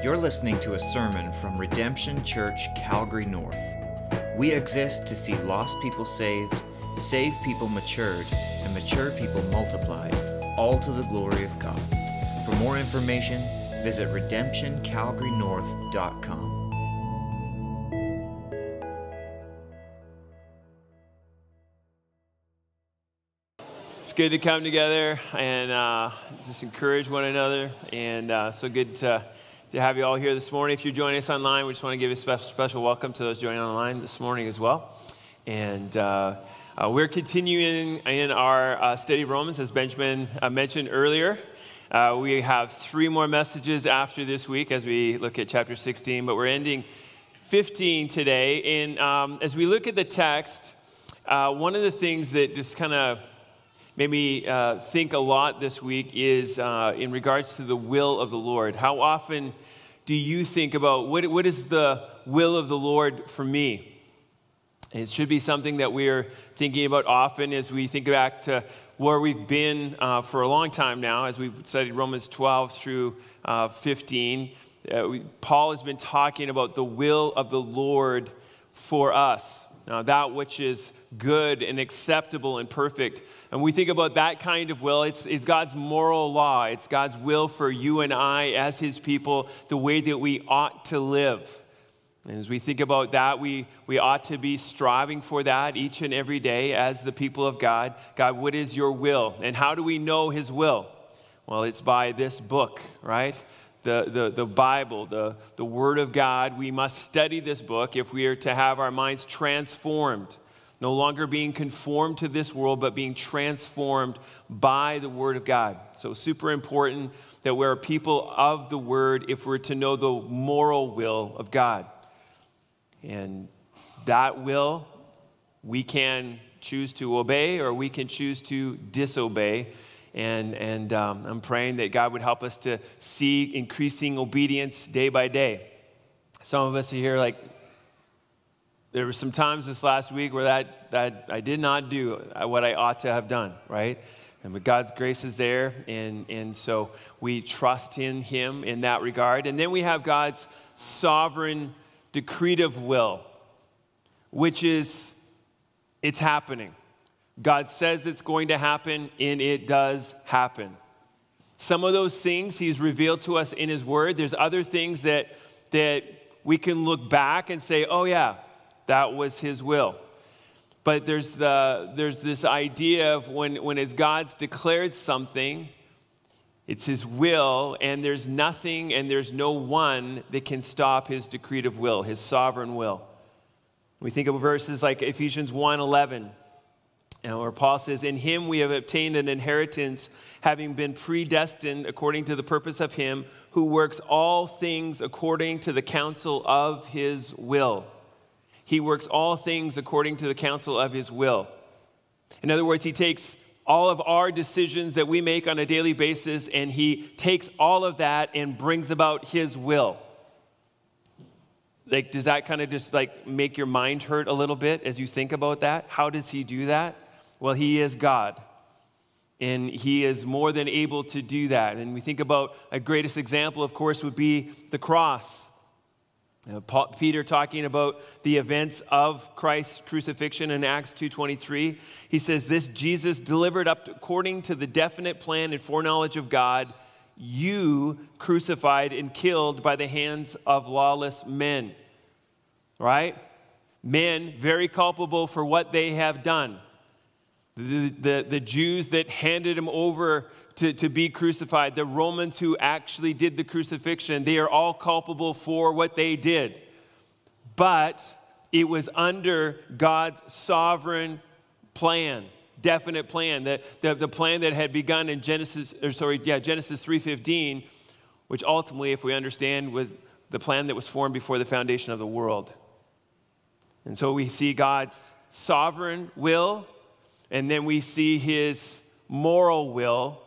You're listening to a sermon from Redemption Church, Calgary North. We exist to see lost people saved, saved people matured, and mature people multiplied, all to the glory of God. For more information, visit redemptioncalgarynorth.com. It's good to come together and uh, just encourage one another. And uh, so good to, to have you all here this morning. If you're joining us online, we just want to give a special, special welcome to those joining online this morning as well. And uh, uh we're continuing in our uh, study of Romans, as Benjamin uh, mentioned earlier. we have three more messages after this week as we look at chapter 16, but we're ending 15 today. And um, as we look at the text, one of the things that just kind of made me uh, think a lot this week is uh, in regards to the will of the Lord. How often do you think about what, what is the will of the Lord for me? It should be something that we're thinking about often as we think back to where we've been uh, for a long time now, as we've studied Romans 12 through uh, 15. Uh, we, Paul has been talking about the will of the Lord for us. Now, that which is good and acceptable and perfect. And we think about that kind of will, it's, it's God's moral law. It's God's will for you and I as His people, the way that we ought to live. And as we think about that, we, we ought to be striving for that each and every day as the people of God. God, what is your will? And how do we know His will? Well, it's by this book, right? The, the, the Bible, the, the Word of God. We must study this book if we are to have our minds transformed, no longer being conformed to this world, but being transformed by the Word of God. So, super important that we're people of the Word if we're to know the moral will of God. And that will, we can choose to obey or we can choose to disobey. And, and um, I'm praying that God would help us to see increasing obedience day by day. Some of us are here like, there were some times this last week where that, that I did not do what I ought to have done, right? And but God's grace is there, and, and so we trust in Him in that regard. And then we have God's sovereign decretive will, which is it's happening. God says it's going to happen, and it does happen. Some of those things He's revealed to us in His Word. There's other things that, that we can look back and say, oh, yeah, that was His will. But there's, the, there's this idea of when, when as God's declared something, it's His will, and there's nothing and there's no one that can stop His decretive will, His sovereign will. We think of verses like Ephesians 1 11. And where Paul says, In him we have obtained an inheritance, having been predestined according to the purpose of him who works all things according to the counsel of his will. He works all things according to the counsel of his will. In other words, he takes all of our decisions that we make on a daily basis and he takes all of that and brings about his will. Like, does that kind of just like make your mind hurt a little bit as you think about that? How does he do that? Well, He is God. And He is more than able to do that. And we think about a greatest example, of course, would be the cross. Uh, Paul, Peter talking about the events of Christ's crucifixion in Acts 2:23. He says, "This Jesus delivered up according to the definite plan and foreknowledge of God, you crucified and killed by the hands of lawless men." Right? Men very culpable for what they have done the, the, the Jews that handed him over to, to be crucified, the Romans who actually did the crucifixion, they are all culpable for what they did. But it was under God's sovereign plan, definite plan, the, the, the plan that had begun in Genesis, or sorry, yeah, Genesis 3.15, which ultimately, if we understand, was the plan that was formed before the foundation of the world. And so we see God's sovereign will and then we see his moral will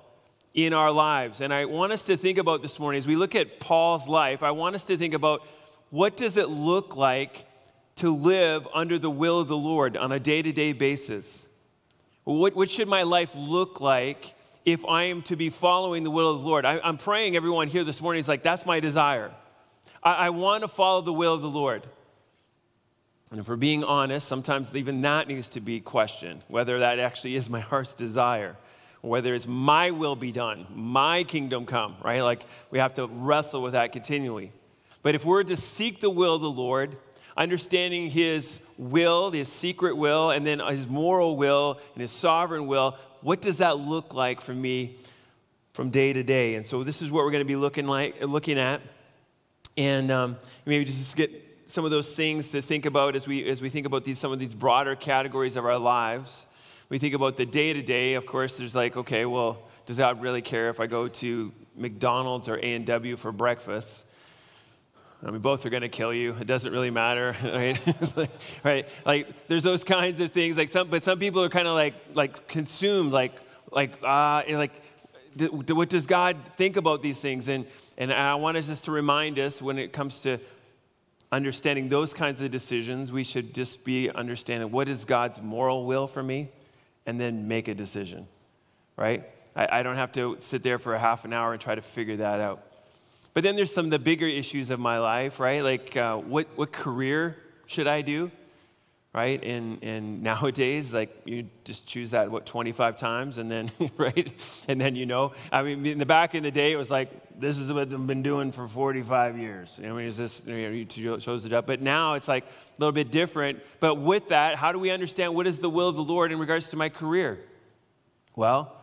in our lives. And I want us to think about this morning as we look at Paul's life, I want us to think about what does it look like to live under the will of the Lord on a day-to-day basis? What, what should my life look like if I am to be following the will of the Lord? I, am praying everyone here this morning is like, that's my desire. I, I want to follow the will of the Lord. And if we're being honest, sometimes even that needs to be questioned whether that actually is my heart's desire, whether it's my will be done, my kingdom come, right? Like we have to wrestle with that continually. But if we're to seek the will of the Lord, understanding his will, his secret will, and then his moral will and his sovereign will, what does that look like for me from day to day? And so this is what we're going to be looking like looking at. And um, maybe just get some of those things to think about as we as we think about these some of these broader categories of our lives. We think about the day to day. Of course, there's like, okay, well, does God really care if I go to McDonald's or A and W for breakfast? I mean, both are going to kill you. It doesn't really matter, right? like, right? Like, there's those kinds of things. Like some, but some people are kind of like, like consumed. Like, like, ah, uh, like, what does God think about these things? And and I want us just to remind us when it comes to understanding those kinds of decisions, we should just be understanding what is God's moral will for me, and then make a decision, right? I, I don't have to sit there for a half an hour and try to figure that out. But then there's some of the bigger issues of my life, right? Like, uh, what, what career should I do? Right? And, and nowadays, like, you just choose that, what, 25 times, and then, right? And then you know. I mean, in the back in the day, it was like, this is what I've been doing for 45 years. I mean, it's just, you, know, you chose it up. But now it's like a little bit different. But with that, how do we understand what is the will of the Lord in regards to my career? Well,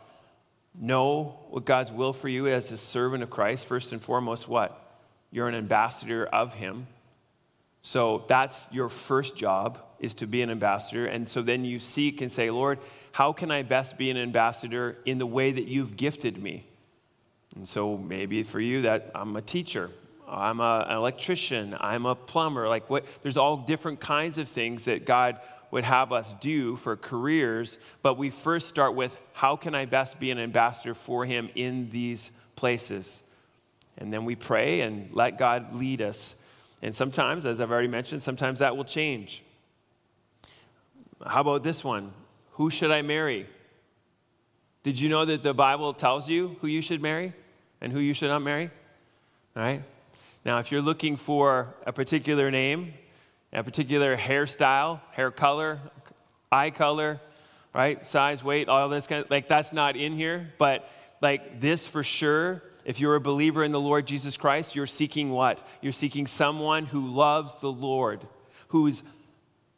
know what God's will for you as a servant of Christ, first and foremost, what? You're an ambassador of Him. So that's your first job is to be an ambassador. And so then you seek and say, Lord, how can I best be an ambassador in the way that you've gifted me? And so maybe for you that I'm a teacher, I'm a, an electrician, I'm a plumber. Like what there's all different kinds of things that God would have us do for careers, but we first start with how can I best be an ambassador for Him in these places? And then we pray and let God lead us. And sometimes, as I've already mentioned, sometimes that will change. How about this one? Who should I marry? Did you know that the Bible tells you who you should marry and who you should not marry? All right? Now, if you're looking for a particular name, a particular hairstyle, hair color, eye color, right? Size, weight, all this kind of like that's not in here, but like this for sure. If you're a believer in the Lord Jesus Christ, you're seeking what? You're seeking someone who loves the Lord, who's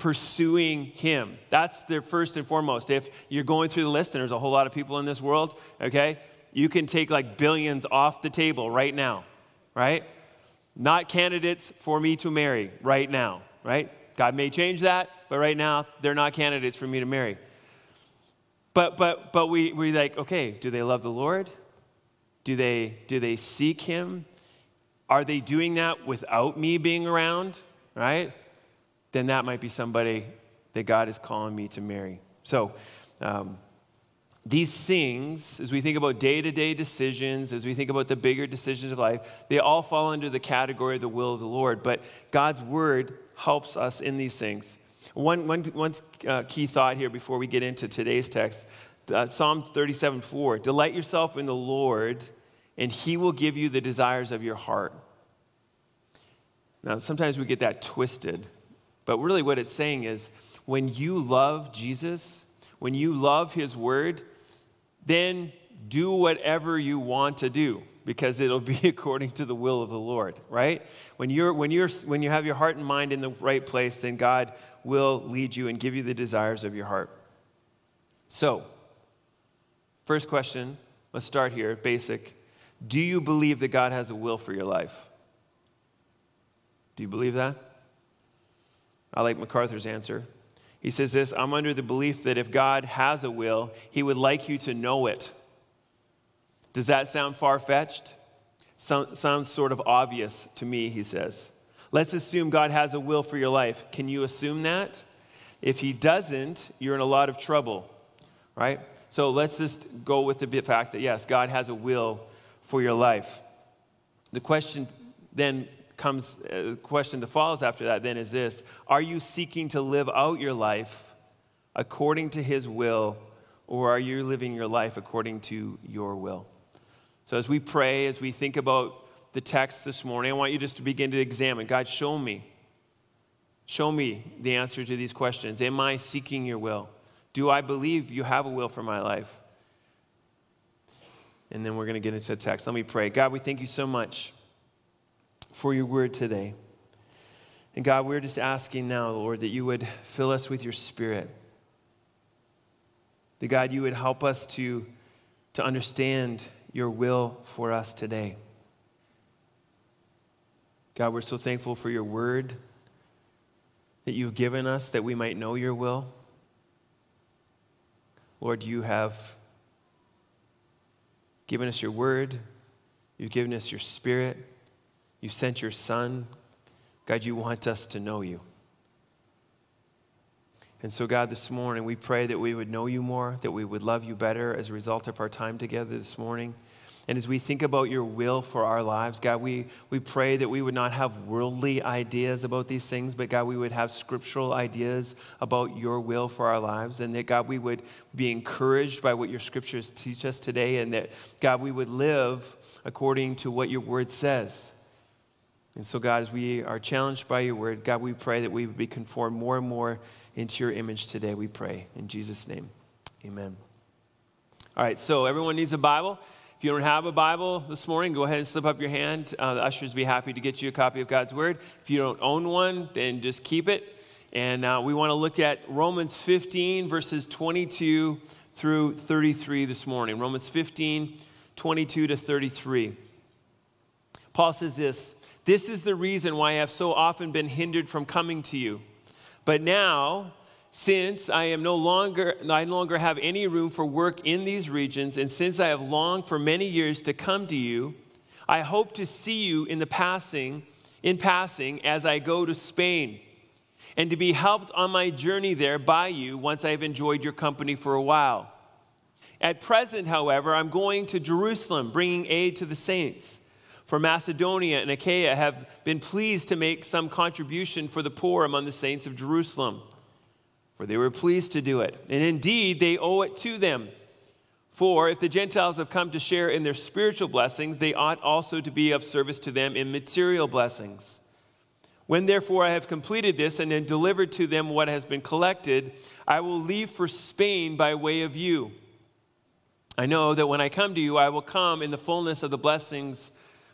pursuing Him. That's the first and foremost. If you're going through the list, and there's a whole lot of people in this world, okay, you can take like billions off the table right now, right? Not candidates for me to marry right now right? God may change that, but right now they're not candidates for me to marry. But but but we we like, okay, do they love the Lord? Do they do they seek him? Are they doing that without me being around? Right? Then that might be somebody that God is calling me to marry. So um, these things, as we think about day to day decisions, as we think about the bigger decisions of life, they all fall under the category of the will of the Lord. But God's word helps us in these things. One, one, one uh, key thought here before we get into today's text uh, Psalm 37 4 Delight yourself in the Lord, and he will give you the desires of your heart. Now, sometimes we get that twisted, but really what it's saying is when you love Jesus, when you love his word, then do whatever you want to do because it'll be according to the will of the Lord, right? When, you're, when, you're, when you have your heart and mind in the right place, then God will lead you and give you the desires of your heart. So, first question, let's start here, basic. Do you believe that God has a will for your life? Do you believe that? I like MacArthur's answer. He says this I'm under the belief that if God has a will, he would like you to know it. Does that sound far fetched? So, sounds sort of obvious to me, he says. Let's assume God has a will for your life. Can you assume that? If he doesn't, you're in a lot of trouble, right? So let's just go with the fact that yes, God has a will for your life. The question then comes, uh, the question that follows after that then is this Are you seeking to live out your life according to his will, or are you living your life according to your will? So, as we pray, as we think about the text this morning, I want you just to begin to examine God, show me. Show me the answer to these questions. Am I seeking your will? Do I believe you have a will for my life? And then we're going to get into the text. Let me pray. God, we thank you so much for your word today. And God, we're just asking now, Lord, that you would fill us with your spirit. That God, you would help us to, to understand your will for us today. God, we're so thankful for your word that you've given us that we might know your will. Lord, you have given us your word, you've given us your spirit, you sent your son. God, you want us to know you. And so, God, this morning we pray that we would know you more, that we would love you better as a result of our time together this morning. And as we think about your will for our lives, God, we, we pray that we would not have worldly ideas about these things, but God, we would have scriptural ideas about your will for our lives. And that, God, we would be encouraged by what your scriptures teach us today. And that, God, we would live according to what your word says. And so, God, as we are challenged by your word, God, we pray that we would be conformed more and more into your image today, we pray. In Jesus' name, amen. All right, so everyone needs a Bible. If you don't have a Bible this morning, go ahead and slip up your hand. Uh, the ushers will be happy to get you a copy of God's Word. If you don't own one, then just keep it. And uh, we want to look at Romans 15, verses 22 through 33 this morning. Romans 15, 22 to 33. Paul says this This is the reason why I have so often been hindered from coming to you. But now, since I am no longer, I no longer have any room for work in these regions, and since I have longed for many years to come to you, I hope to see you in the passing, in passing, as I go to Spain, and to be helped on my journey there by you once I have enjoyed your company for a while. At present, however, I'm going to Jerusalem, bringing aid to the saints. For Macedonia and Achaia have been pleased to make some contribution for the poor among the saints of Jerusalem for they were pleased to do it. And indeed, they owe it to them. For if the Gentiles have come to share in their spiritual blessings, they ought also to be of service to them in material blessings. When therefore I have completed this and then delivered to them what has been collected, I will leave for Spain by way of you. I know that when I come to you, I will come in the fullness of the blessings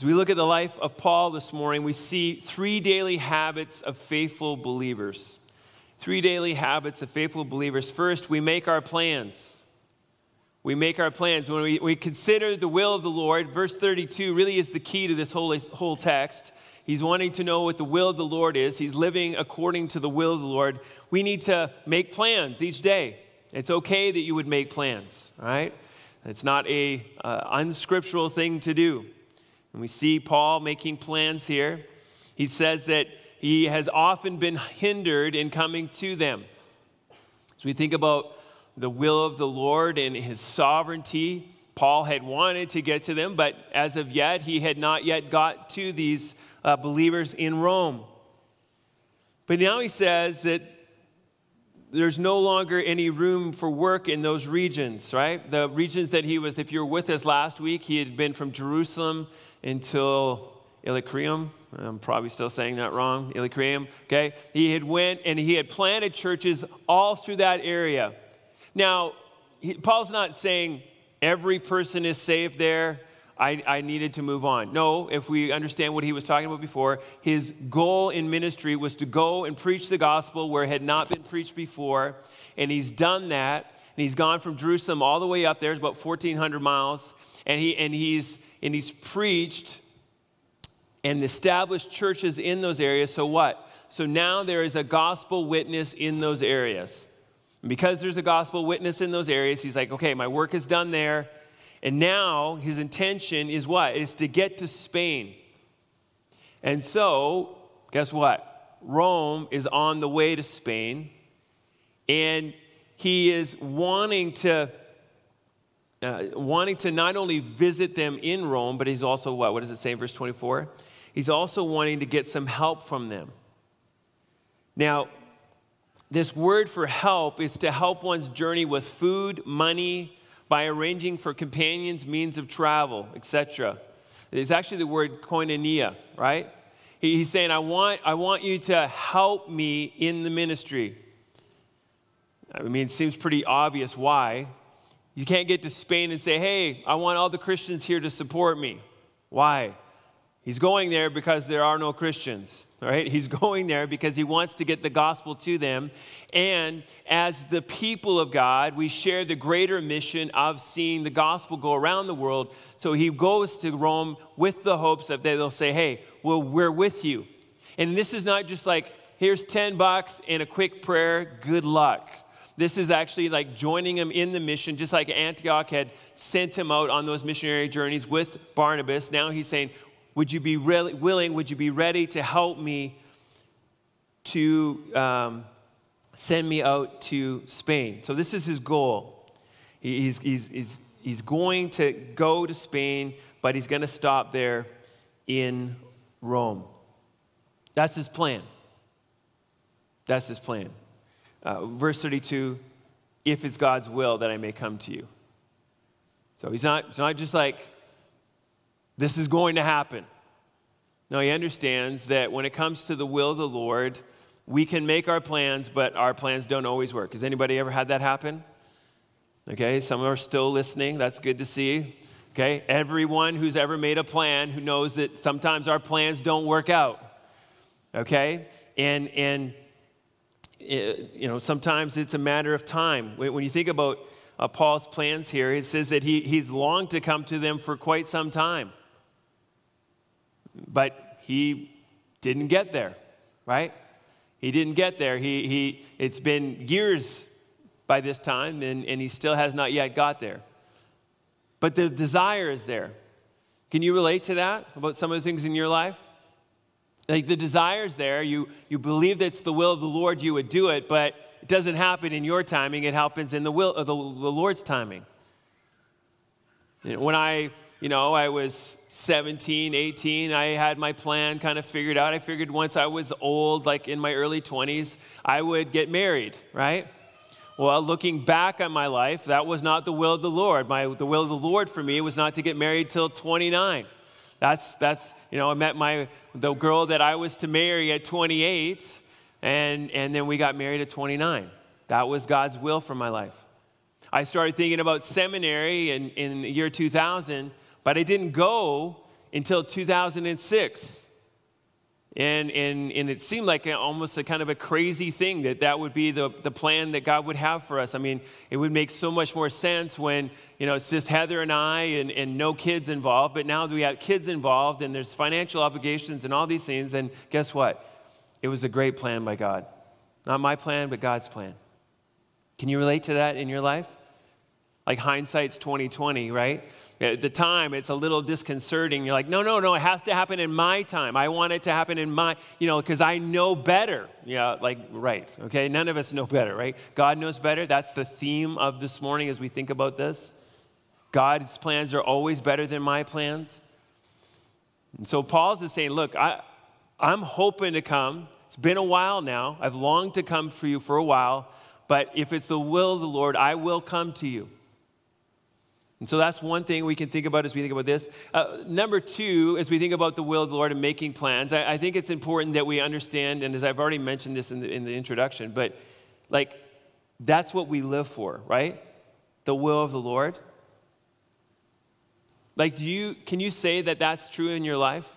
As we look at the life of Paul this morning, we see three daily habits of faithful believers. Three daily habits of faithful believers. First, we make our plans. We make our plans. When we, we consider the will of the Lord, verse 32 really is the key to this whole, whole text. He's wanting to know what the will of the Lord is. He's living according to the will of the Lord. We need to make plans each day. It's okay that you would make plans, right? It's not a uh, unscriptural thing to do. And we see Paul making plans here. He says that he has often been hindered in coming to them. As we think about the will of the Lord and his sovereignty, Paul had wanted to get to them, but as of yet, he had not yet got to these uh, believers in Rome. But now he says that there's no longer any room for work in those regions, right? The regions that he was, if you were with us last week, he had been from Jerusalem until Illyricum. I'm probably still saying that wrong. Illyricum, okay? He had went and he had planted churches all through that area. Now, he, Paul's not saying every person is saved there. I, I, needed to move on. No, if we understand what he was talking about before, his goal in ministry was to go and preach the gospel where it had not been preached before. And he's done that. And he's gone from Jerusalem all the way up there, it's about 1,400 miles. And, he, and, he's, and he's preached and established churches in those areas. So what? So now there is a gospel witness in those areas. And because there's a gospel witness in those areas, he's like, okay, my work is done there. And now his intention is what? Is to get to Spain. And so, guess what? Rome is on the way to Spain, and he is wanting to. Uh, wanting to not only visit them in Rome, but he's also what? What does it say in verse 24? He's also wanting to get some help from them. Now, this word for help is to help one's journey with food, money, by arranging for companions, means of travel, etc. It's actually the word koinonia, right? He's saying, I want, I want you to help me in the ministry. I mean, it seems pretty obvious why. You can't get to Spain and say, hey, I want all the Christians here to support me. Why? He's going there because there are no Christians, right? He's going there because he wants to get the gospel to them. And as the people of God, we share the greater mission of seeing the gospel go around the world. So he goes to Rome with the hopes that they'll say, hey, well, we're with you. And this is not just like, here's 10 bucks and a quick prayer, good luck. This is actually like joining him in the mission, just like Antioch had sent him out on those missionary journeys with Barnabas. Now he's saying, Would you be willing? Would you be ready to help me to um, send me out to Spain? So, this is his goal. He's, he's, he's, he's going to go to Spain, but he's going to stop there in Rome. That's his plan. That's his plan. Uh, verse 32 if it's God's will that I may come to you. So he's not, it's not just like, this is going to happen. No, he understands that when it comes to the will of the Lord, we can make our plans, but our plans don't always work. Has anybody ever had that happen? Okay, some are still listening. That's good to see. Okay, everyone who's ever made a plan who knows that sometimes our plans don't work out. Okay, and and you know, sometimes it's a matter of time. When you think about uh, Paul's plans here, it says that he, he's longed to come to them for quite some time. But he didn't get there, right? He didn't get there. He, he, it's been years by this time, and, and he still has not yet got there. But the desire is there. Can you relate to that about some of the things in your life? Like the desire's there. You, you believe that it's the will of the Lord, you would do it, but it doesn't happen in your timing. It happens in the will of the, the Lord's timing. When I, you know, I was 17, 18, I had my plan kind of figured out. I figured once I was old, like in my early 20s, I would get married, right? Well, looking back on my life, that was not the will of the Lord. My, the will of the Lord for me was not to get married till 29. That's, that's, you know, I met my, the girl that I was to marry at 28, and, and then we got married at 29. That was God's will for my life. I started thinking about seminary in, in the year 2000, but I didn't go until 2006. And, and, and it seemed like almost a kind of a crazy thing that that would be the, the plan that God would have for us. I mean, it would make so much more sense when, you know, it's just Heather and I and, and no kids involved. But now that we have kids involved and there's financial obligations and all these things, and guess what? It was a great plan by God. Not my plan, but God's plan. Can you relate to that in your life? Like hindsight's 2020, right? At the time, it's a little disconcerting. You're like, no, no, no, it has to happen in my time. I want it to happen in my, you know, because I know better. Yeah, like, right, okay? None of us know better, right? God knows better. That's the theme of this morning as we think about this. God's plans are always better than my plans. And so Paul's is saying, look, I, I'm hoping to come. It's been a while now. I've longed to come for you for a while. But if it's the will of the Lord, I will come to you. And so that's one thing we can think about as we think about this. Uh, number two, as we think about the will of the Lord and making plans, I, I, think it's important that we understand, and as I've already mentioned this in the, in the introduction, but like that's what we live for, right? The will of the Lord. Like, do you, can you say that that's true in your life?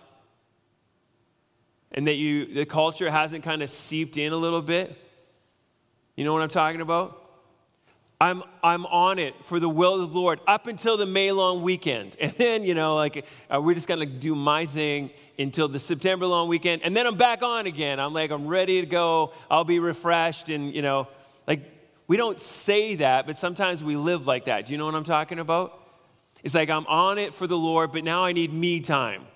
And that you, the culture hasn't kind of seeped in a little bit? You know what I'm talking about? I'm, I'm on it for the will of the Lord up until the May long weekend. And then, you know, like, uh, we're just going to do my thing until the September long weekend. And then I'm back on again. I'm like, I'm ready to go. I'll be refreshed. And, you know, like, we don't say that, but sometimes we live like that. Do you know what I'm talking about? It's like, I'm on it for the Lord, but now I need me time.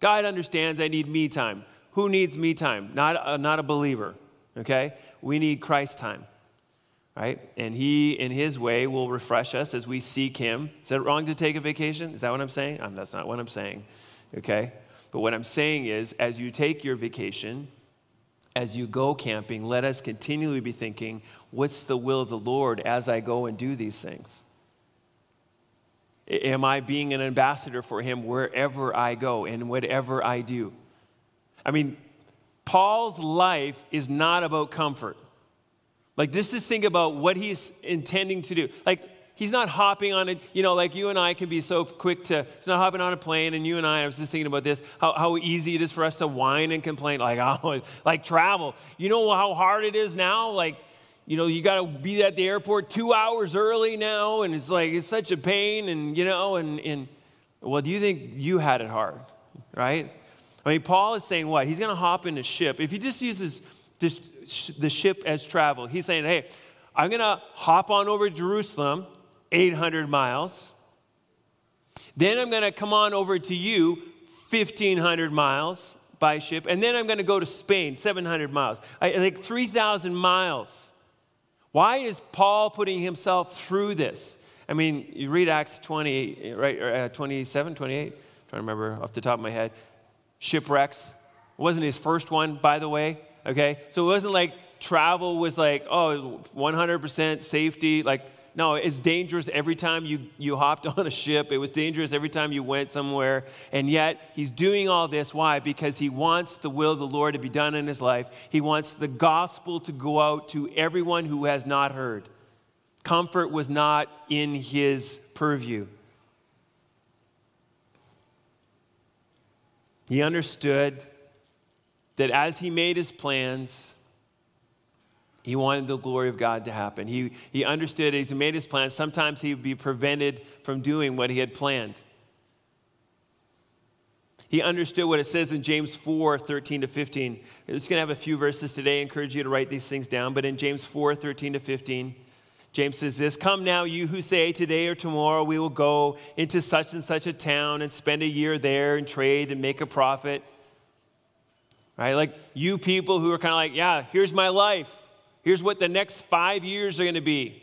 God understands I need me time. Who needs me time? Not a, not a believer, okay? We need Christ time, right? And He, in His way, will refresh us as we seek Him. Is that wrong to take a vacation? Is that what I'm saying? Um, that's not what I'm saying, okay? But what I'm saying is, as you take your vacation, as you go camping, let us continually be thinking, what's the will of the Lord as I go and do these things? Am I being an ambassador for him wherever I go and whatever I do? I mean, Paul's life is not about comfort. Like, just to think about what he's intending to do. Like, he's not hopping on it, you know, like you and I can be so quick to, he's not hopping on a plane, and you and I, I was just thinking about this, how, how easy it is for us to whine and complain, like, oh, like travel. You know how hard it is now? Like, you know, you got to be at the airport two hours early now, and it's like, it's such a pain, and, you know, and, and well, do you think you had it hard, right? I mean, Paul is saying what? He's going to hop in a ship. If he just uses this, the ship as travel, he's saying, hey, I'm going to hop on over to Jerusalem, 800 miles. Then I'm going to come on over to you, 1,500 miles by ship. And then I'm going to go to Spain, 700 miles. I, like 3,000 miles. Why is Paul putting himself through this? I mean, you read Acts 20, right, uh, 27, 28, I'm trying to remember off the top of my head. Shipwrecks. It wasn't his first one, by the way, okay? So it wasn't like travel was like, oh, 100% safety. Like, no, it's dangerous every time you, you hopped on a ship. It was dangerous every time you went somewhere. And yet, he's doing all this. Why? Because he wants the will of the Lord to be done in his life. He wants the gospel to go out to everyone who has not heard. Comfort was not in his purview. He understood that as he made his plans, he wanted the glory of God to happen. He, he understood as he made his plans, sometimes he would be prevented from doing what he had planned. He understood what it says in James 4 13 to 15. I'm just going to have a few verses today. I encourage you to write these things down. But in James 4 13 to 15, James says this Come now, you who say, Today or tomorrow we will go into such and such a town and spend a year there and trade and make a profit. Right? Like you people who are kind of like, Yeah, here's my life. Here's what the next five years are going to be.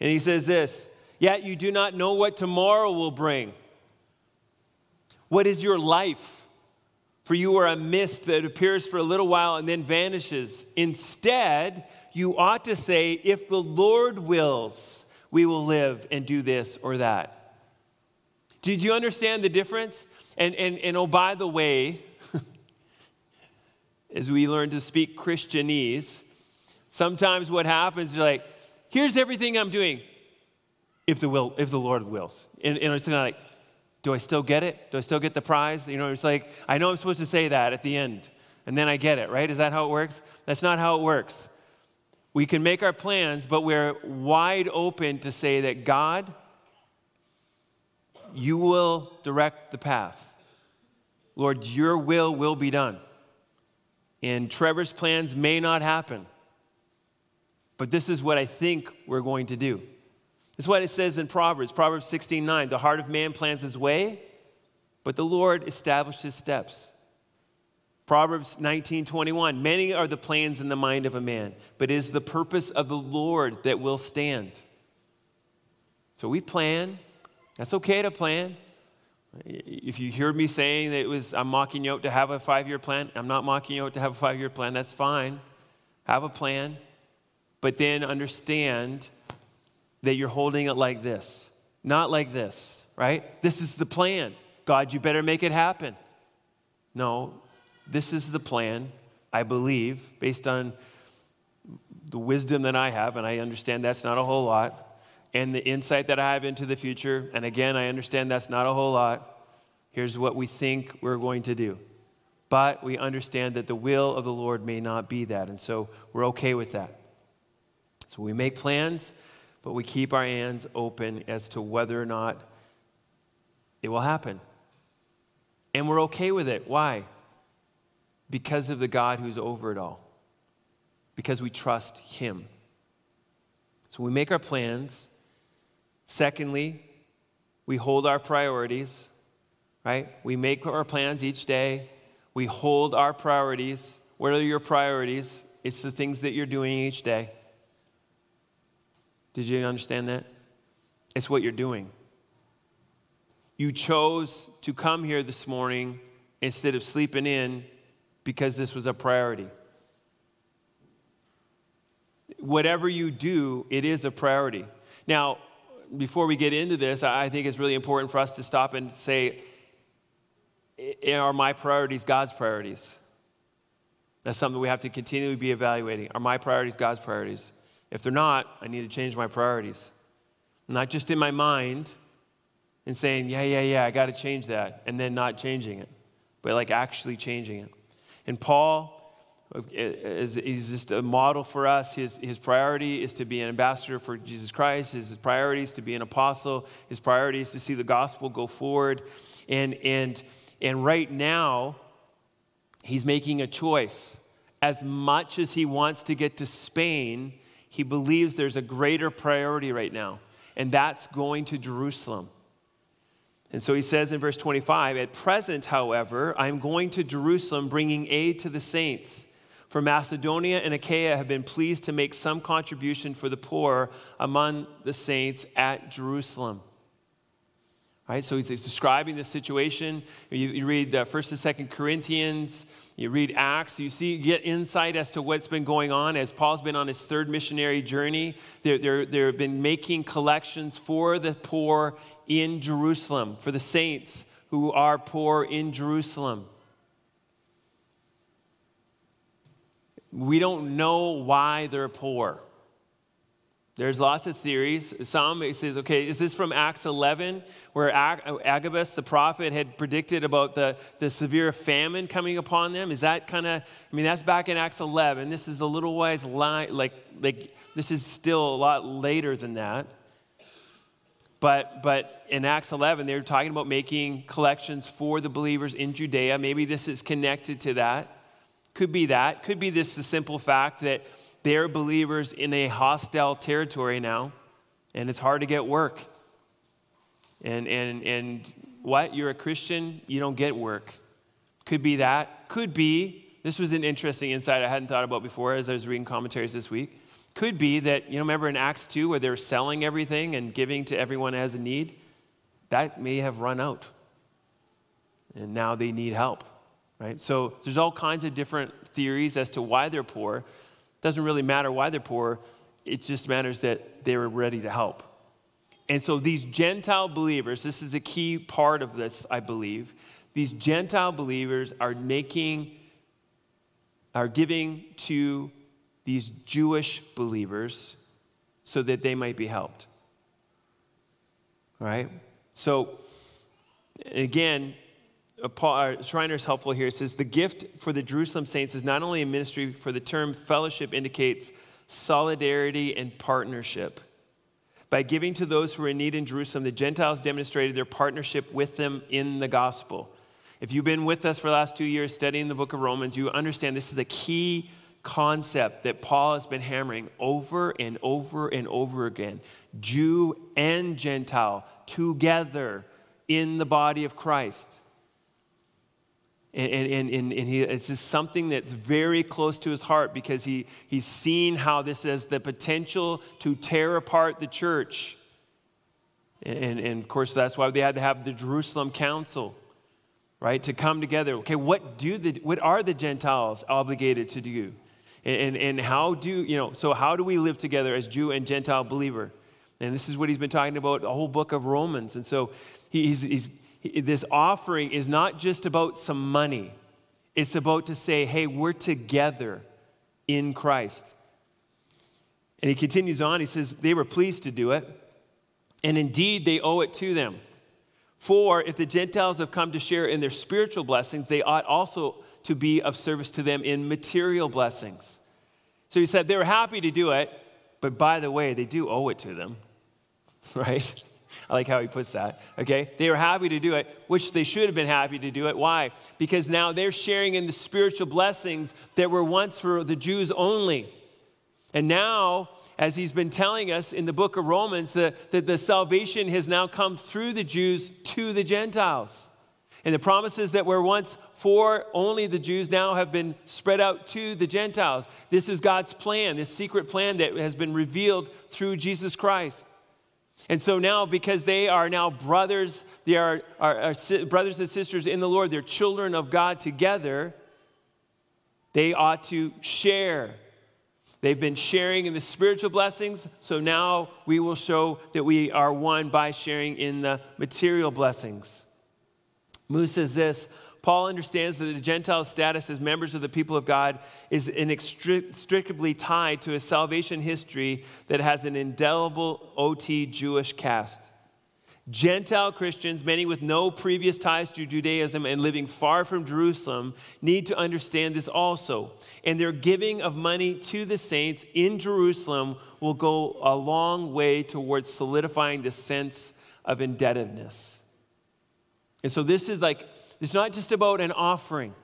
And he says this Yet you do not know what tomorrow will bring. What is your life? For you are a mist that appears for a little while and then vanishes. Instead, you ought to say, If the Lord wills, we will live and do this or that. Did you understand the difference? And, and, and oh, by the way, as we learn to speak Christianese, Sometimes what happens is like, here's everything I'm doing if the will, if the Lord wills. And, and it's of like, do I still get it? Do I still get the prize? You know, it's like, I know I'm supposed to say that at the end, and then I get it, right? Is that how it works? That's not how it works. We can make our plans, but we're wide open to say that God, you will direct the path. Lord, your will will be done. And Trevor's plans may not happen. But this is what I think we're going to do. This is what it says in Proverbs, Proverbs 16 9. The heart of man plans his way, but the Lord established his steps. Proverbs 19 21. Many are the plans in the mind of a man, but it is the purpose of the Lord that will stand. So we plan. That's okay to plan. If you hear me saying that it was, I'm mocking you out to have a five year plan, I'm not mocking you out to have a five year plan. That's fine. Have a plan but then understand that you're holding it like this, not like this, right? This is the plan. God, you better make it happen. No, this is the plan, I believe, based on the wisdom that I have, and I understand that's not a whole lot, and the insight that I have into the future, and again, I understand that's not a whole lot. Here's what we think we're going to do. But we understand that the will of the Lord may not be that, and so we're okay with that. So we make plans, but we keep our hands open as to whether or not it will happen. And we're okay with it. Why? Because of the God who's over it all. Because we trust Him. So we make our plans. Secondly, we hold our priorities. right? We make our plans each day, we hold our priorities. What are your priorities? It's the things that you're doing each day. Did you understand that? It's what you're doing. You chose to come here this morning instead of sleeping in because this was a priority. Whatever you do, it is a priority. Now, before we get into this, I think it's really important for us to stop and say, are my priorities God's priorities? That's something we have to continually be evaluating. Are my priorities God's priorities? If they're not, I need to change my priorities. Not just in my mind and saying, yeah, yeah, yeah, I got to change that, and then not changing it, but like actually changing it. And Paul is, is just a model for us. His, his priority is to be an ambassador for Jesus Christ. His priority is to be an apostle. His priority is to see the gospel go forward. And, and, and right now, he's making a choice. As much as he wants to get to Spain, he believes there's a greater priority right now, and that's going to Jerusalem. And so he says in verse 25, At present, however, I'm going to Jerusalem bringing aid to the saints. For Macedonia and Achaia have been pleased to make some contribution for the poor among the saints at Jerusalem. Right, so he's, describing the situation. You, you read uh, First and Second Corinthians, you read Acts, you see, you get insight as to what's been going on as Paul's been on his third missionary journey. They're, they're, they've been making collections for the poor in Jerusalem, for the saints who are poor in Jerusalem. We don't know why they're poor. There's lots of theories. Some it says, okay, is this from Acts 11, where Agabus the prophet had predicted about the, the severe famine coming upon them? Is that kind of, I mean, that's back in Acts 11. This is a little wise line, like, like this is still a lot later than that. But, but in Acts 11, they were talking about making collections for the believers in Judea. Maybe this is connected to that. Could be that. Could be this the simple fact that they're believers in a hostile territory now, and it's hard to get work. And, and, and what? You're a Christian, you don't get work. Could be that. Could be, this was an interesting insight I hadn't thought about before as I was reading commentaries this week. Could be that, you know, remember in Acts 2 where they're selling everything and giving to everyone as a need? That may have run out. And now they need help right? So there's all kinds of different theories as to why they're poor. It doesn't really matter why they're poor, it just matters that they were ready to help. And so these Gentile believers, this is the key part of this, I believe. These Gentile believers are making, are giving to these Jewish believers so that they might be helped. Right? So, again, Paul, uh, Schreiner is helpful here. It says the gift for the Jerusalem saints is not only a ministry, for the term fellowship indicates solidarity and partnership. By giving to those who are in need in Jerusalem, the Gentiles demonstrated their partnership with them in the gospel. If you've been with us for the last two years studying the book of Romans, you understand this is a key concept that Paul has been hammering over and over and over again Jew and Gentile together in the body of Christ. And, and, and, and he, it's just something that's very close to his heart because he, he's seen how this has the potential to tear apart the church. And, and of course, that's why they had to have the Jerusalem Council, right? To come together. Okay, what, do the, what are the Gentiles obligated to do? And, and, how do, you know, so how do we live together as Jew and Gentile believer? And this is what he's been talking about the whole book of Romans. And so he's, he's this offering is not just about some money, it's about to say, hey, we're together in Christ. And he continues on, he says, they were pleased to do it, and indeed they owe it to them. For if the Gentiles have come to share in their spiritual blessings, they ought also to be of service to them in material blessings. So he said they were happy to do it, but by the way, they do owe it to them, right? I like how he puts that. Okay? They were happy to do it, which they should have been happy to do it. Why? Because now they're sharing in the spiritual blessings that were once for the Jews only. And now, as he's been telling us in the book of Romans, that the, the salvation has now come through the Jews to the Gentiles. And the promises that were once for only the Jews now have been spread out to the Gentiles. This is God's plan, this secret plan that has been revealed through Jesus Christ. And so now, because they are now brothers, they are, are, are brothers and sisters in the Lord, they're children of God together, they ought to share. They've been sharing in the spiritual blessings, so now we will show that we are one by sharing in the material blessings. Moose says this Paul understands that the Gentile status as members of the people of God is inextricably tied to a salvation history that has an indelible OT Jewish cast. Gentile Christians, many with no previous ties to Judaism and living far from Jerusalem, need to understand this also. And their giving of money to the saints in Jerusalem will go a long way towards solidifying the sense of indebtedness. And so this is like, it's not just about an offering.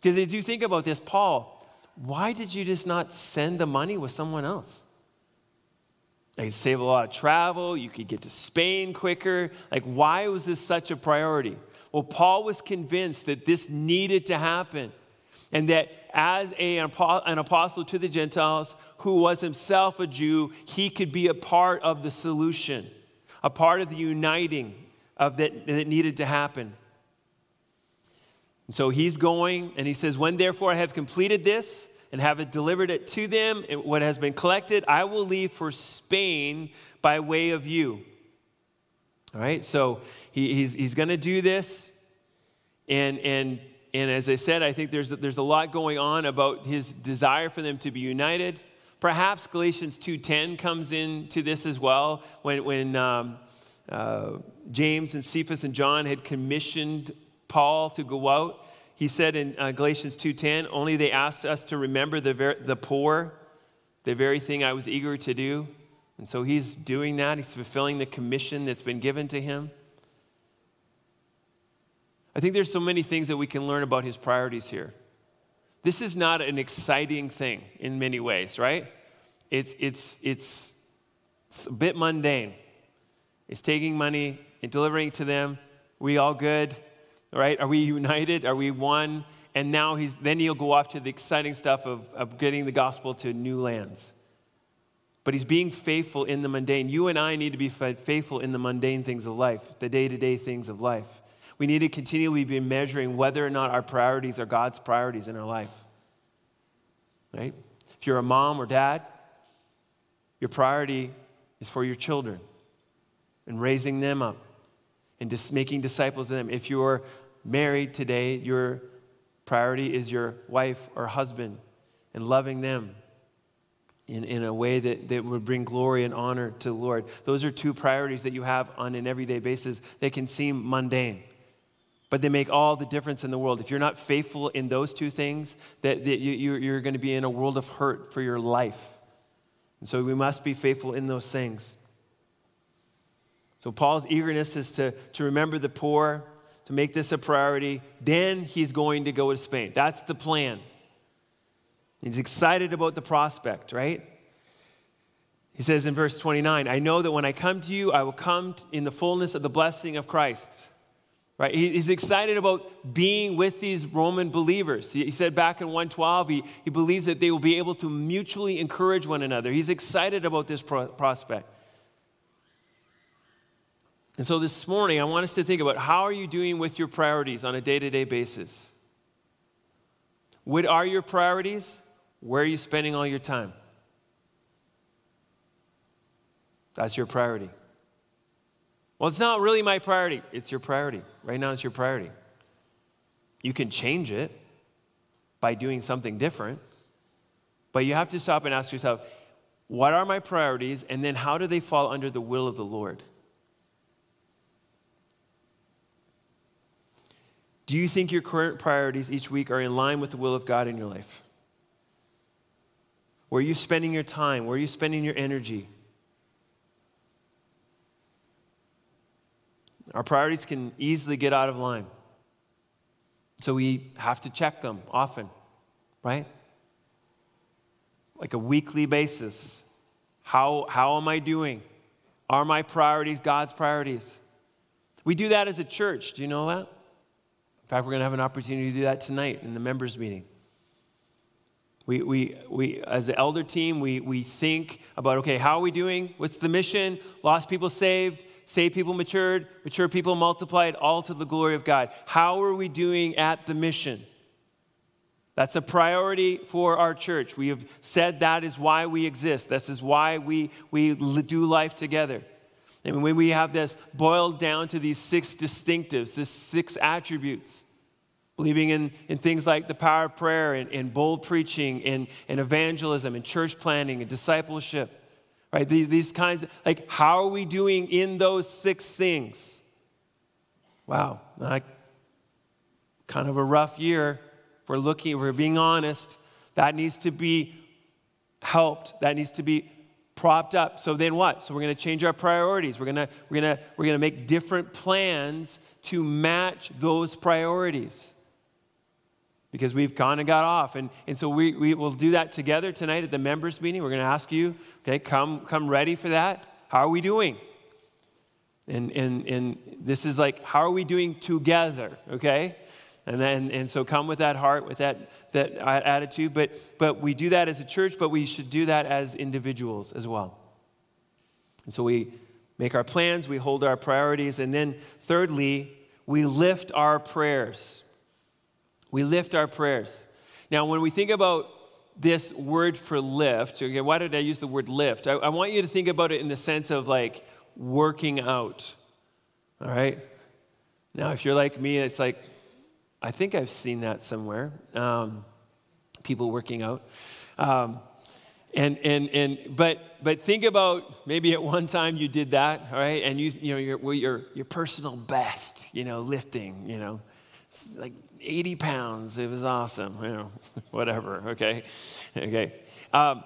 Because as you think about this, Paul, why did you just not send the money with someone else? You save a lot of travel, you could get to Spain quicker. Like, why was this such a priority? Well, Paul was convinced that this needed to happen and that as a, an apostle to the Gentiles who was himself a Jew, he could be a part of the solution, a part of the uniting of that, that needed to happen. And so he's going and he says, When therefore I have completed this and have delivered it to them, what has been collected, I will leave for Spain by way of you. All right, so he, he's, he's going to do this. And, and, and as I said, I think there's, there's a lot going on about his desire for them to be united. Perhaps Galatians 2.10 comes into this as well when, when um, uh, James and Cephas and John had commissioned Paul to go out. He said in uh, Galatians 2:10, "Only they asked us to remember the, ver- the poor, the very thing I was eager to do." And so he's doing that. He's fulfilling the commission that's been given to him. I think there's so many things that we can learn about his priorities here. This is not an exciting thing in many ways, right? It's, it's, it's, it's a bit mundane. It's taking money and delivering it to them. We all good, right? Are we united? Are we one? And now he's then he'll go off to the exciting stuff of, of getting the gospel to new lands. But he's being faithful in the mundane. You and I need to be faithful in the mundane things of life, the day to day things of life. We need to continually be measuring whether or not our priorities are God's priorities in our life. Right? If you're a mom or dad, your priority is for your children and raising them up and just making disciples of them. If you're married today, your priority is your wife or husband and loving them in, in a way that, that would bring glory and honor to the Lord. Those are two priorities that you have on an everyday basis. They can seem mundane, but they make all the difference in the world. If you're not faithful in those two things, that, that you, you're going to be in a world of hurt for your life. And so we must be faithful in those things. So Paul's eagerness is to, to remember the poor, to make this a priority. Then he's going to go to Spain. That's the plan. He's excited about the prospect, right? He says in verse 29, I know that when I come to you, I will come in the fullness of the blessing of Christ. Right? He's excited about being with these Roman believers. He said back in 112, he, he believes that they will be able to mutually encourage one another. He's excited about this pro- prospect. And so this morning, I want us to think about how are you doing with your priorities on a day to day basis? What are your priorities? Where are you spending all your time? That's your priority. Well, it's not really my priority. It's your priority. Right now, it's your priority. You can change it by doing something different, but you have to stop and ask yourself, what are my priorities? And then how do they fall under the will of the Lord? Do you think your current priorities each week are in line with the will of God in your life? Where are you spending your time? Where are you spending your energy? Our priorities can easily get out of line. So we have to check them often, right? Like a weekly basis. How, how am I doing? Are my priorities God's priorities? We do that as a church. Do you know that? Fact, we're going to have an opportunity to do that tonight in the members' meeting. We, we, we, as the elder team, we, we think about okay, how are we doing? What's the mission? Lost people saved, saved people matured, mature people multiplied, all to the glory of God. How are we doing at the mission? That's a priority for our church. We have said that is why we exist. This is why we, we do life together. And when we have this boiled down to these six distinctives, these six attributes, believing in, in things like the power of prayer and, and bold preaching and, and evangelism and church planning and discipleship, right? These, these kinds, of, like, how are we doing in those six things? Wow, like, kind of a rough year. If we're looking, if we're being honest, that needs to be helped. That needs to be propped up. So then what? So we're going to change our priorities. We're going to we're going to we're going to make different plans to match those priorities because we've kind of got off. And, and so we, we will do that together tonight at the members meeting. We're going to ask you, okay, come, come ready for that. How are we doing? And, and, and this is like, how are we doing together, okay? And then, and so come with that heart, with that, that attitude. But, but we do that as a church, but we should do that as individuals as well. And so we make our plans, we hold our priorities, and then thirdly, we lift our prayers. We lift our prayers. Now, when we think about this word for lift, why did I use the word lift? I, I want you to think about it in the sense of like working out. All right? Now, if you're like me, it's like, I think I've seen that somewhere. Um, people working out. Um, and, and, and, but, but think about maybe at one time you did that, all right? And you, you know, your, your, your personal best, you know, lifting, you know, like 80 pounds. It was awesome. You know, whatever. Okay. Okay. Um,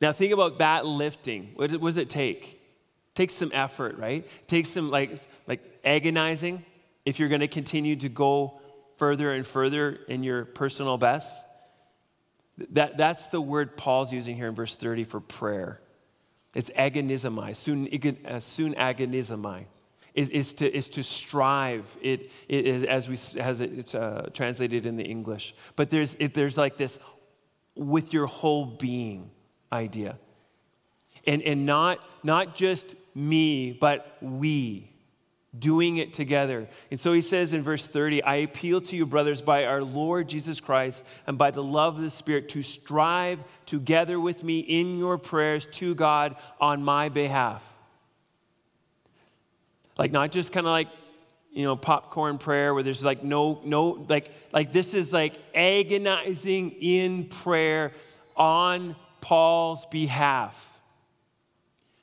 now think about that lifting. What does it take? It takes some effort, right? It takes some like like agonizing if you're going to continue to go further and further in your personal best. That, that's the word Paul's using here in verse 30 for prayer. It's agonizomai, soon, uh, soon agonizomai is, to, is to strive. It, it is, as, we, as it's uh, translated in the English. But there's, it, there's like this with your whole being idea. And, and not, not just me, but we doing it together. And so he says in verse 30, I appeal to you, brothers, by our Lord Jesus Christ and by the love of the Spirit, to strive together with me in your prayers to God on my behalf. Like not just kind of like, you know, popcorn prayer where there's like no, no, like, like this is like agonizing in prayer on Paul's behalf.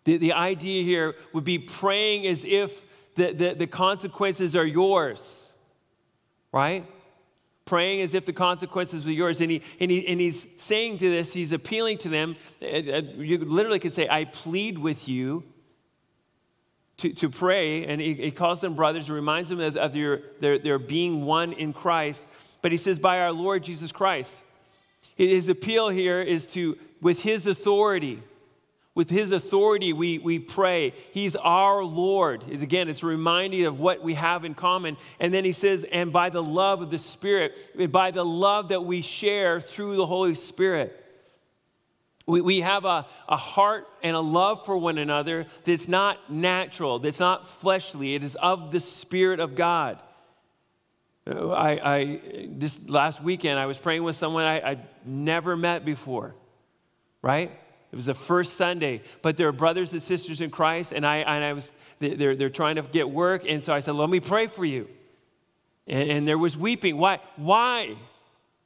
The, the idea here would be praying as if the, the, the consequences are yours, right? praying as if the consequences were yours. And, he, and, he, and he's saying to this, he's appealing to them. Uh, uh, you literally could say, I plead with you to, to pray, and he, he calls them brothers, and reminds them of, of their, their, their being one in Christ. But he says, by our Lord Jesus Christ. His appeal here is to, with his authority, with his authority, we, we pray. He's our Lord. Again, it's a reminder of what we have in common. And then he says, and by the love of the Spirit, by the love that we share through the Holy Spirit. We, we have a, a heart and a love for one another that's not natural, that's not fleshly, it is of the Spirit of God. Uh, I, I, this last weekend, I was praying with someone I, I never met before, right? It was the first Sunday, but they're brothers and sisters in Christ, and I, and I was, they're, they're trying to get work, and so I said, let me pray for you. And, and there was weeping. Why? Why?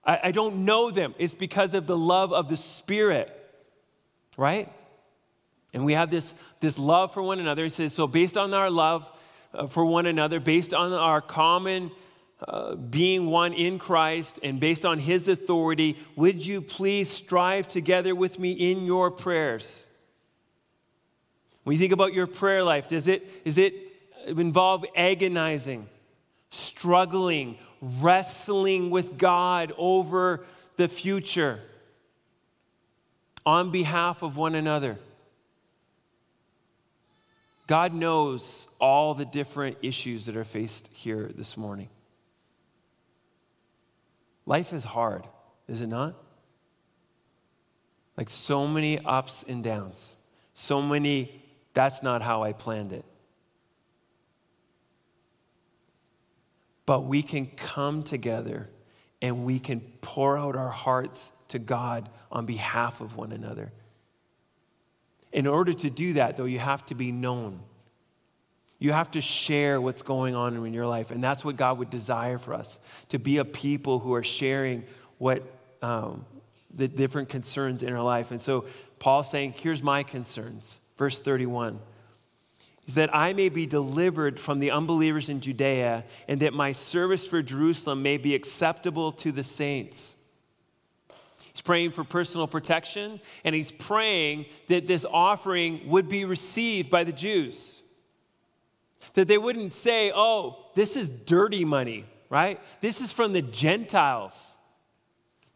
I, I don't know them. It's because of the love of the Spirit right? And we have this, this love for one another. It says, so based on our love uh, for one another, based on our common being one in Christ, and based on his authority, would you please strive together with me in your prayers? When you think about your prayer life, does it, is it involve agonizing, struggling, wrestling with God over the future? on behalf of one another. God knows all the different issues that are faced here this morning. Life is hard, is it not? Like so many ups and downs, so many, that's not how I planned it. But we can come together and we can pour out our hearts to God on behalf of one another. In order to do that, though, you have to be known. You have to share what's going on in your life. And that's what God would desire for us to be a people who are sharing what um, the different concerns in our life. And so Paul's saying, Here's my concerns. Verse 31 is that I may be delivered from the unbelievers in Judea and that my service for Jerusalem may be acceptable to the saints. He's praying for personal protection and he's praying that this offering would be received by the Jews. That they wouldn't say, oh, this is dirty money, right? This is from the Gentiles.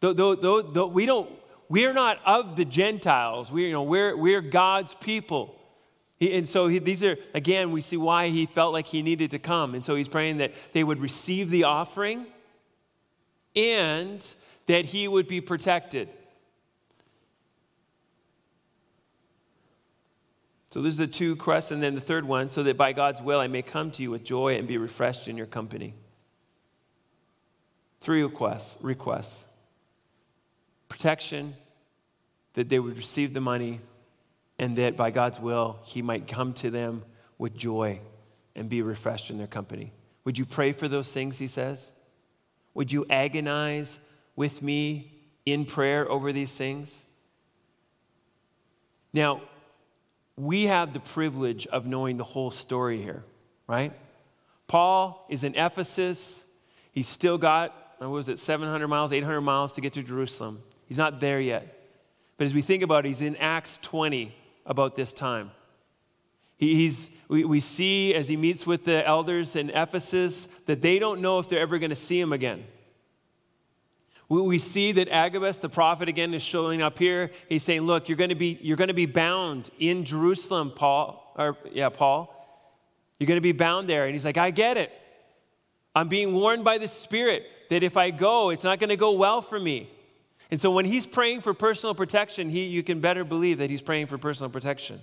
Though, though, though, we don't, we're not of the Gentiles. We, you know, we're, we're God's people. He, and so he, these are, again, we see why he felt like he needed to come. And so he's praying that they would receive the offering and that he would be protected. So those are the two requests, and then the third one, so that by God's will I may come to you with joy and be refreshed in your company. Three requests, requests. Protection, that they would receive the money, and that by God's will, He might come to them with joy and be refreshed in their company. Would you pray for those things, He says? Would you agonize with me in prayer over these things? Now, we have the privilege of knowing the whole story here, right? Paul is in Ephesus. He's still got, what was it, 700 miles, 800 miles to get to Jerusalem. He's not there yet. But as we think about it, he's in Acts 20 about this time. He's, we, we see as he meets with the elders in Ephesus that they don't know if they're ever going to see him again. We, see that Agabus, the prophet, again is showing up here. He's saying, Look, you're going to be, you're going to be bound in Jerusalem, Paul, or yeah, Paul. You're going to be bound there. And he's like, I get it. I'm being warned by the Spirit that if I go, it's not going to go well for me. And so when he's praying for personal protection, he, you can better believe that he's praying for personal protection.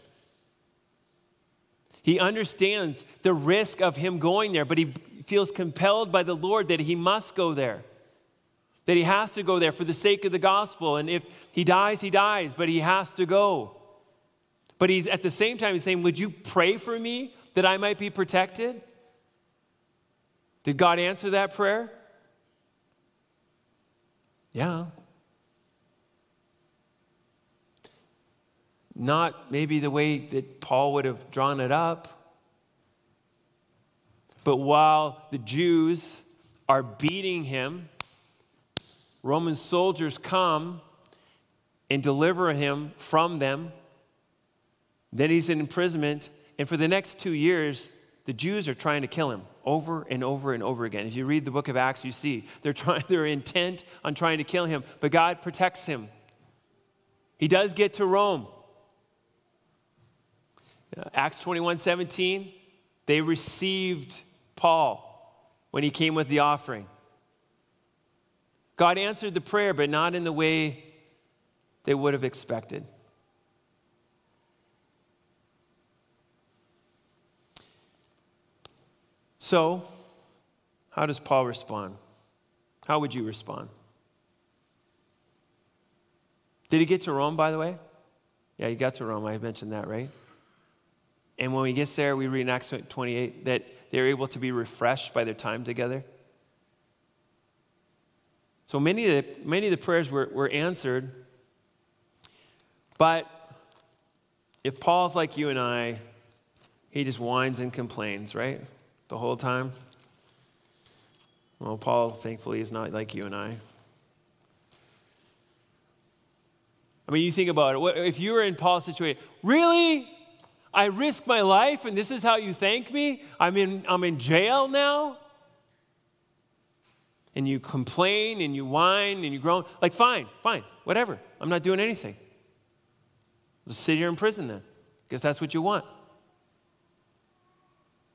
He understands the risk of him going there, but he feels compelled by the Lord that he must go there, that he has to go there for the sake of the gospel. And if he dies, he dies, but he has to go. But he's at the same time he's saying, Would you pray for me that I might be protected? Did God answer that prayer? Yeah. not maybe the way that Paul would have drawn it up. But while the Jews are beating him, Roman soldiers come and deliver him from them. Then he's in imprisonment. And for the next two years, the Jews are trying to kill him over and over and over again. If you read the book of Acts, you see they're trying, they're intent on trying to kill him, but God protects him. He does get to Rome. Uh, Acts 21 17, they received Paul when he came with the offering. God answered the prayer, but not in the way they would have expected. So, how does Paul respond? How would you respond? Did he get to Rome, by the way? Yeah, he got to Rome. I mentioned that, right? And when he gets there, we read in Acts 28 that they're able to be refreshed by their time together. So many of the, many of the prayers were, were answered. But if Paul's like you and I, he just whines and complains, right? The whole time. Well, Paul, thankfully, is not like you and I. I mean, you think about it. If you were in Paul's situation, really? I risked my life and this is how you thank me? I'm in, I'm in jail now? And you complain and you whine and you groan. Like, fine, fine, whatever. I'm not doing anything. Just sit here in prison then, because that's what you want.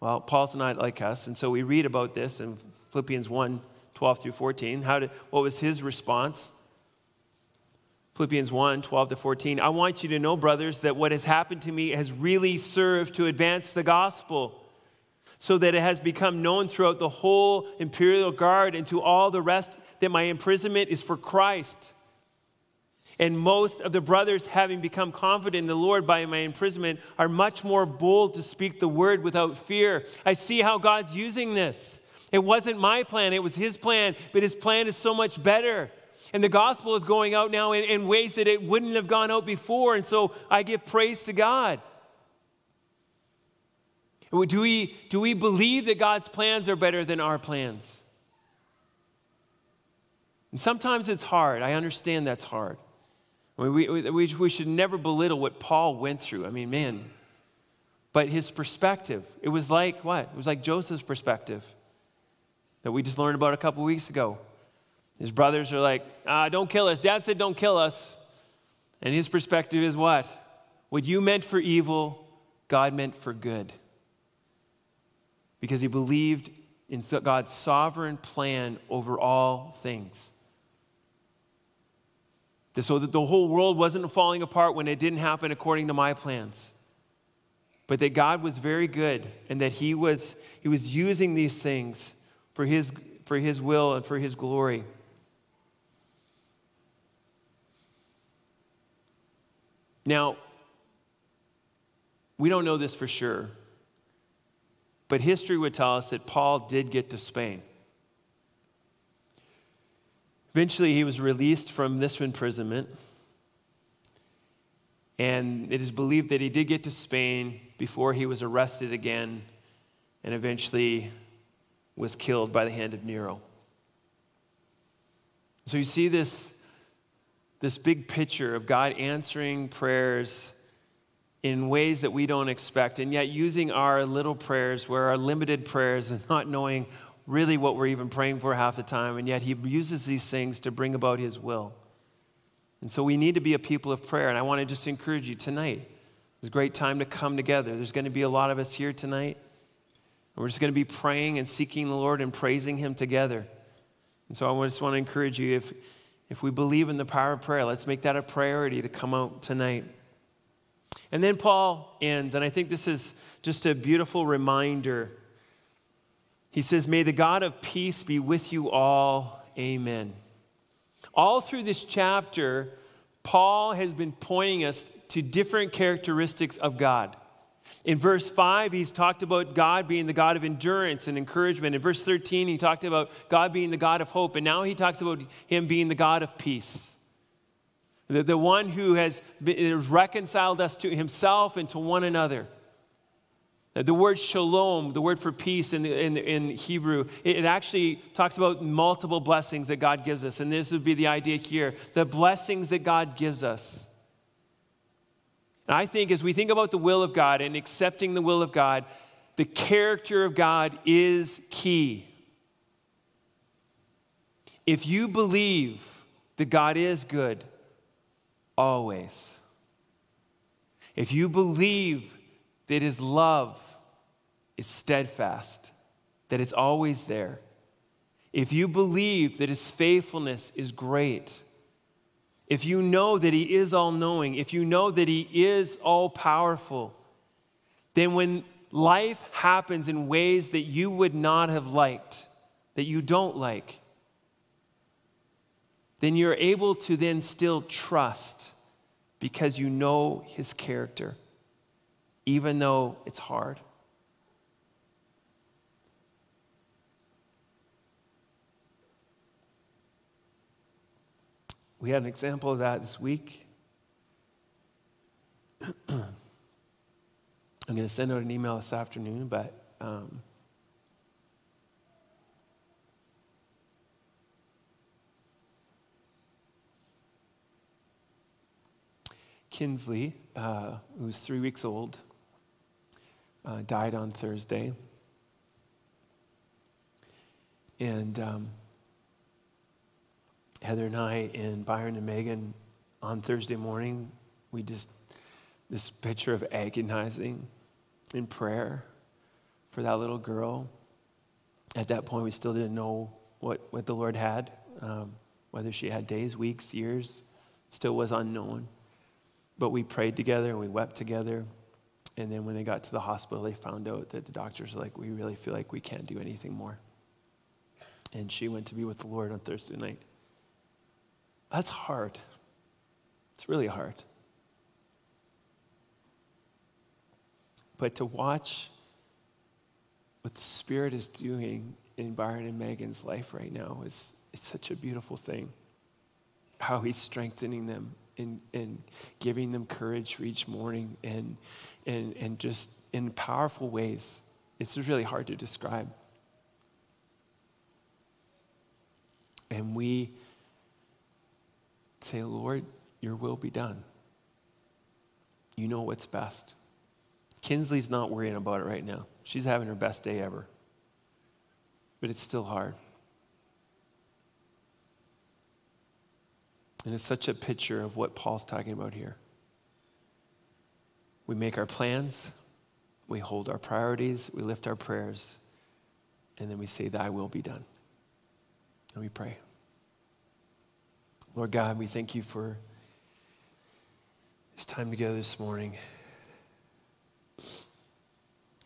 Well, Paul's not like us, and so we read about this in Philippians 1 12 through 14. How did, what was his response? Philippians 1 12 to 14. I want you to know, brothers, that what has happened to me has really served to advance the gospel, so that it has become known throughout the whole imperial guard and to all the rest that my imprisonment is for Christ. And most of the brothers, having become confident in the Lord by my imprisonment, are much more bold to speak the word without fear. I see how God's using this. It wasn't my plan, it was His plan, but His plan is so much better. And the gospel is going out now in, in ways that it wouldn't have gone out before. And so I give praise to God. Do we, do we believe that God's plans are better than our plans? And sometimes it's hard. I understand that's hard. I mean, we, we, we should never belittle what Paul went through. I mean, man. But his perspective, it was like what? It was like Joseph's perspective that we just learned about a couple weeks ago. His brothers are like, ah, don't kill us. Dad said, don't kill us. And his perspective is what? What you meant for evil, God meant for good. Because he believed in God's sovereign plan over all things. So that the whole world wasn't falling apart when it didn't happen according to my plans. But that God was very good and that he was, he was using these things for his, for his will and for his glory. Now, we don't know this for sure, but history would tell us that Paul did get to Spain. Eventually, he was released from this imprisonment, and it is believed that he did get to Spain before he was arrested again and eventually was killed by the hand of Nero. So you see this this big picture of God answering prayers in ways that we don't expect, and yet using our little prayers, where our limited prayers, and not knowing really what we're even praying for half the time, and yet He uses these things to bring about His will. And so we need to be a people of prayer, and I want to just encourage you tonight. It's a great time to come together. There's going to be a lot of us here tonight. And we're just going to be praying and seeking the Lord and praising Him together. And so I just want to encourage you if if we believe in the power of prayer, let's make that a priority to come out tonight. And then Paul ends, and I think this is just a beautiful reminder. He says, May the God of peace be with you all. Amen. All through this chapter, Paul has been pointing us to different characteristics of God. In verse 5, he's talked about God being the God of endurance and encouragement. In verse 13, he talked about God being the God of hope. And now he talks about him being the God of peace. The, the one who has, been, has reconciled us to himself and to one another. The word shalom, the word for peace in, in, in Hebrew, it, it actually talks about multiple blessings that God gives us. And this would be the idea here the blessings that God gives us. And I think as we think about the will of God and accepting the will of God, the character of God is key. If you believe that God is good, always, if you believe that His love is steadfast, that it's always there, if you believe that His faithfulness is great, if you know that He is all knowing, if you know that He is all powerful, then when life happens in ways that you would not have liked, that you don't like, then you're able to then still trust because you know His character, even though it's hard. We had an example of that this week. I'm going to send out an email this afternoon, but um, Kinsley, uh, who's three weeks old, uh, died on Thursday. And um, Heather and I and Byron and Megan on Thursday morning, we just, this picture of agonizing in prayer for that little girl. At that point, we still didn't know what, what the Lord had. Um, whether she had days, weeks, years, still was unknown. But we prayed together and we wept together. And then when they got to the hospital, they found out that the doctors were like, we really feel like we can't do anything more. And she went to be with the Lord on Thursday night. That's hard. It's really hard. But to watch what the Spirit is doing in Byron and Megan's life right now is, is such a beautiful thing. How He's strengthening them and, and giving them courage for each morning and, and, and just in powerful ways. It's really hard to describe. And we say, Lord, your will be done. You know what's best. Kinsley's not worrying about it right now. She's having her best day ever. But it's still hard. And it's such a picture of what Paul's talking about here. We make our plans, we hold our priorities, we lift our prayers, and then we say, Thy will be done. And we pray. Lord God, we thank you for this time together this morning.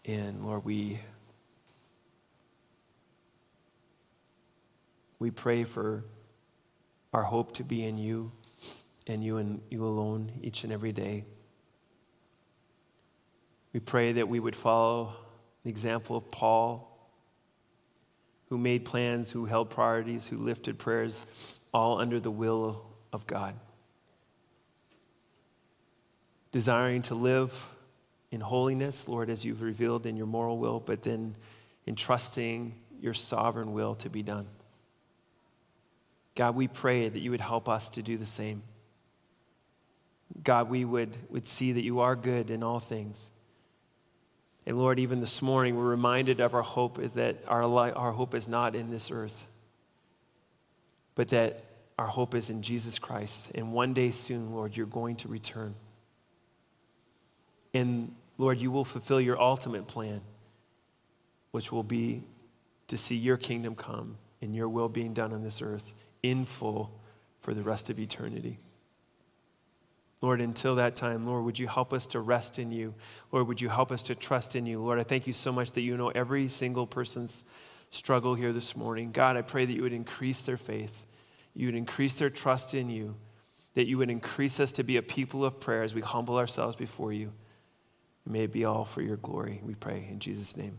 And Lord, we we pray for our hope to be in you and you and you alone each and every day. We pray that we would follow the example of Paul, who made plans, who held priorities, who lifted prayers, all under the will of God. Desiring to live in holiness, Lord, as you've revealed in your moral will, but then in trusting your sovereign will to be done. God, we pray that you would help us to do the same. God, we would, would see that you are good in all things. And Lord, even this morning, we're reminded of our hope is that our, our hope is not in this earth, but that our hope is in Jesus Christ. And one day soon, Lord, you're going to return. And Lord, you will fulfill your ultimate plan, which will be to see your kingdom come and your will being done on this earth in full for the rest of eternity. Lord, until that time, Lord, would you help us to rest in you? Lord, would you help us to trust in you? Lord, I thank you so much that you know every single person's struggle here this morning. God, I pray that you would increase their faith, you would increase their trust in you, that you would increase us to be a people of prayer as we humble ourselves before you. May it be all for your glory, we pray in Jesus' name.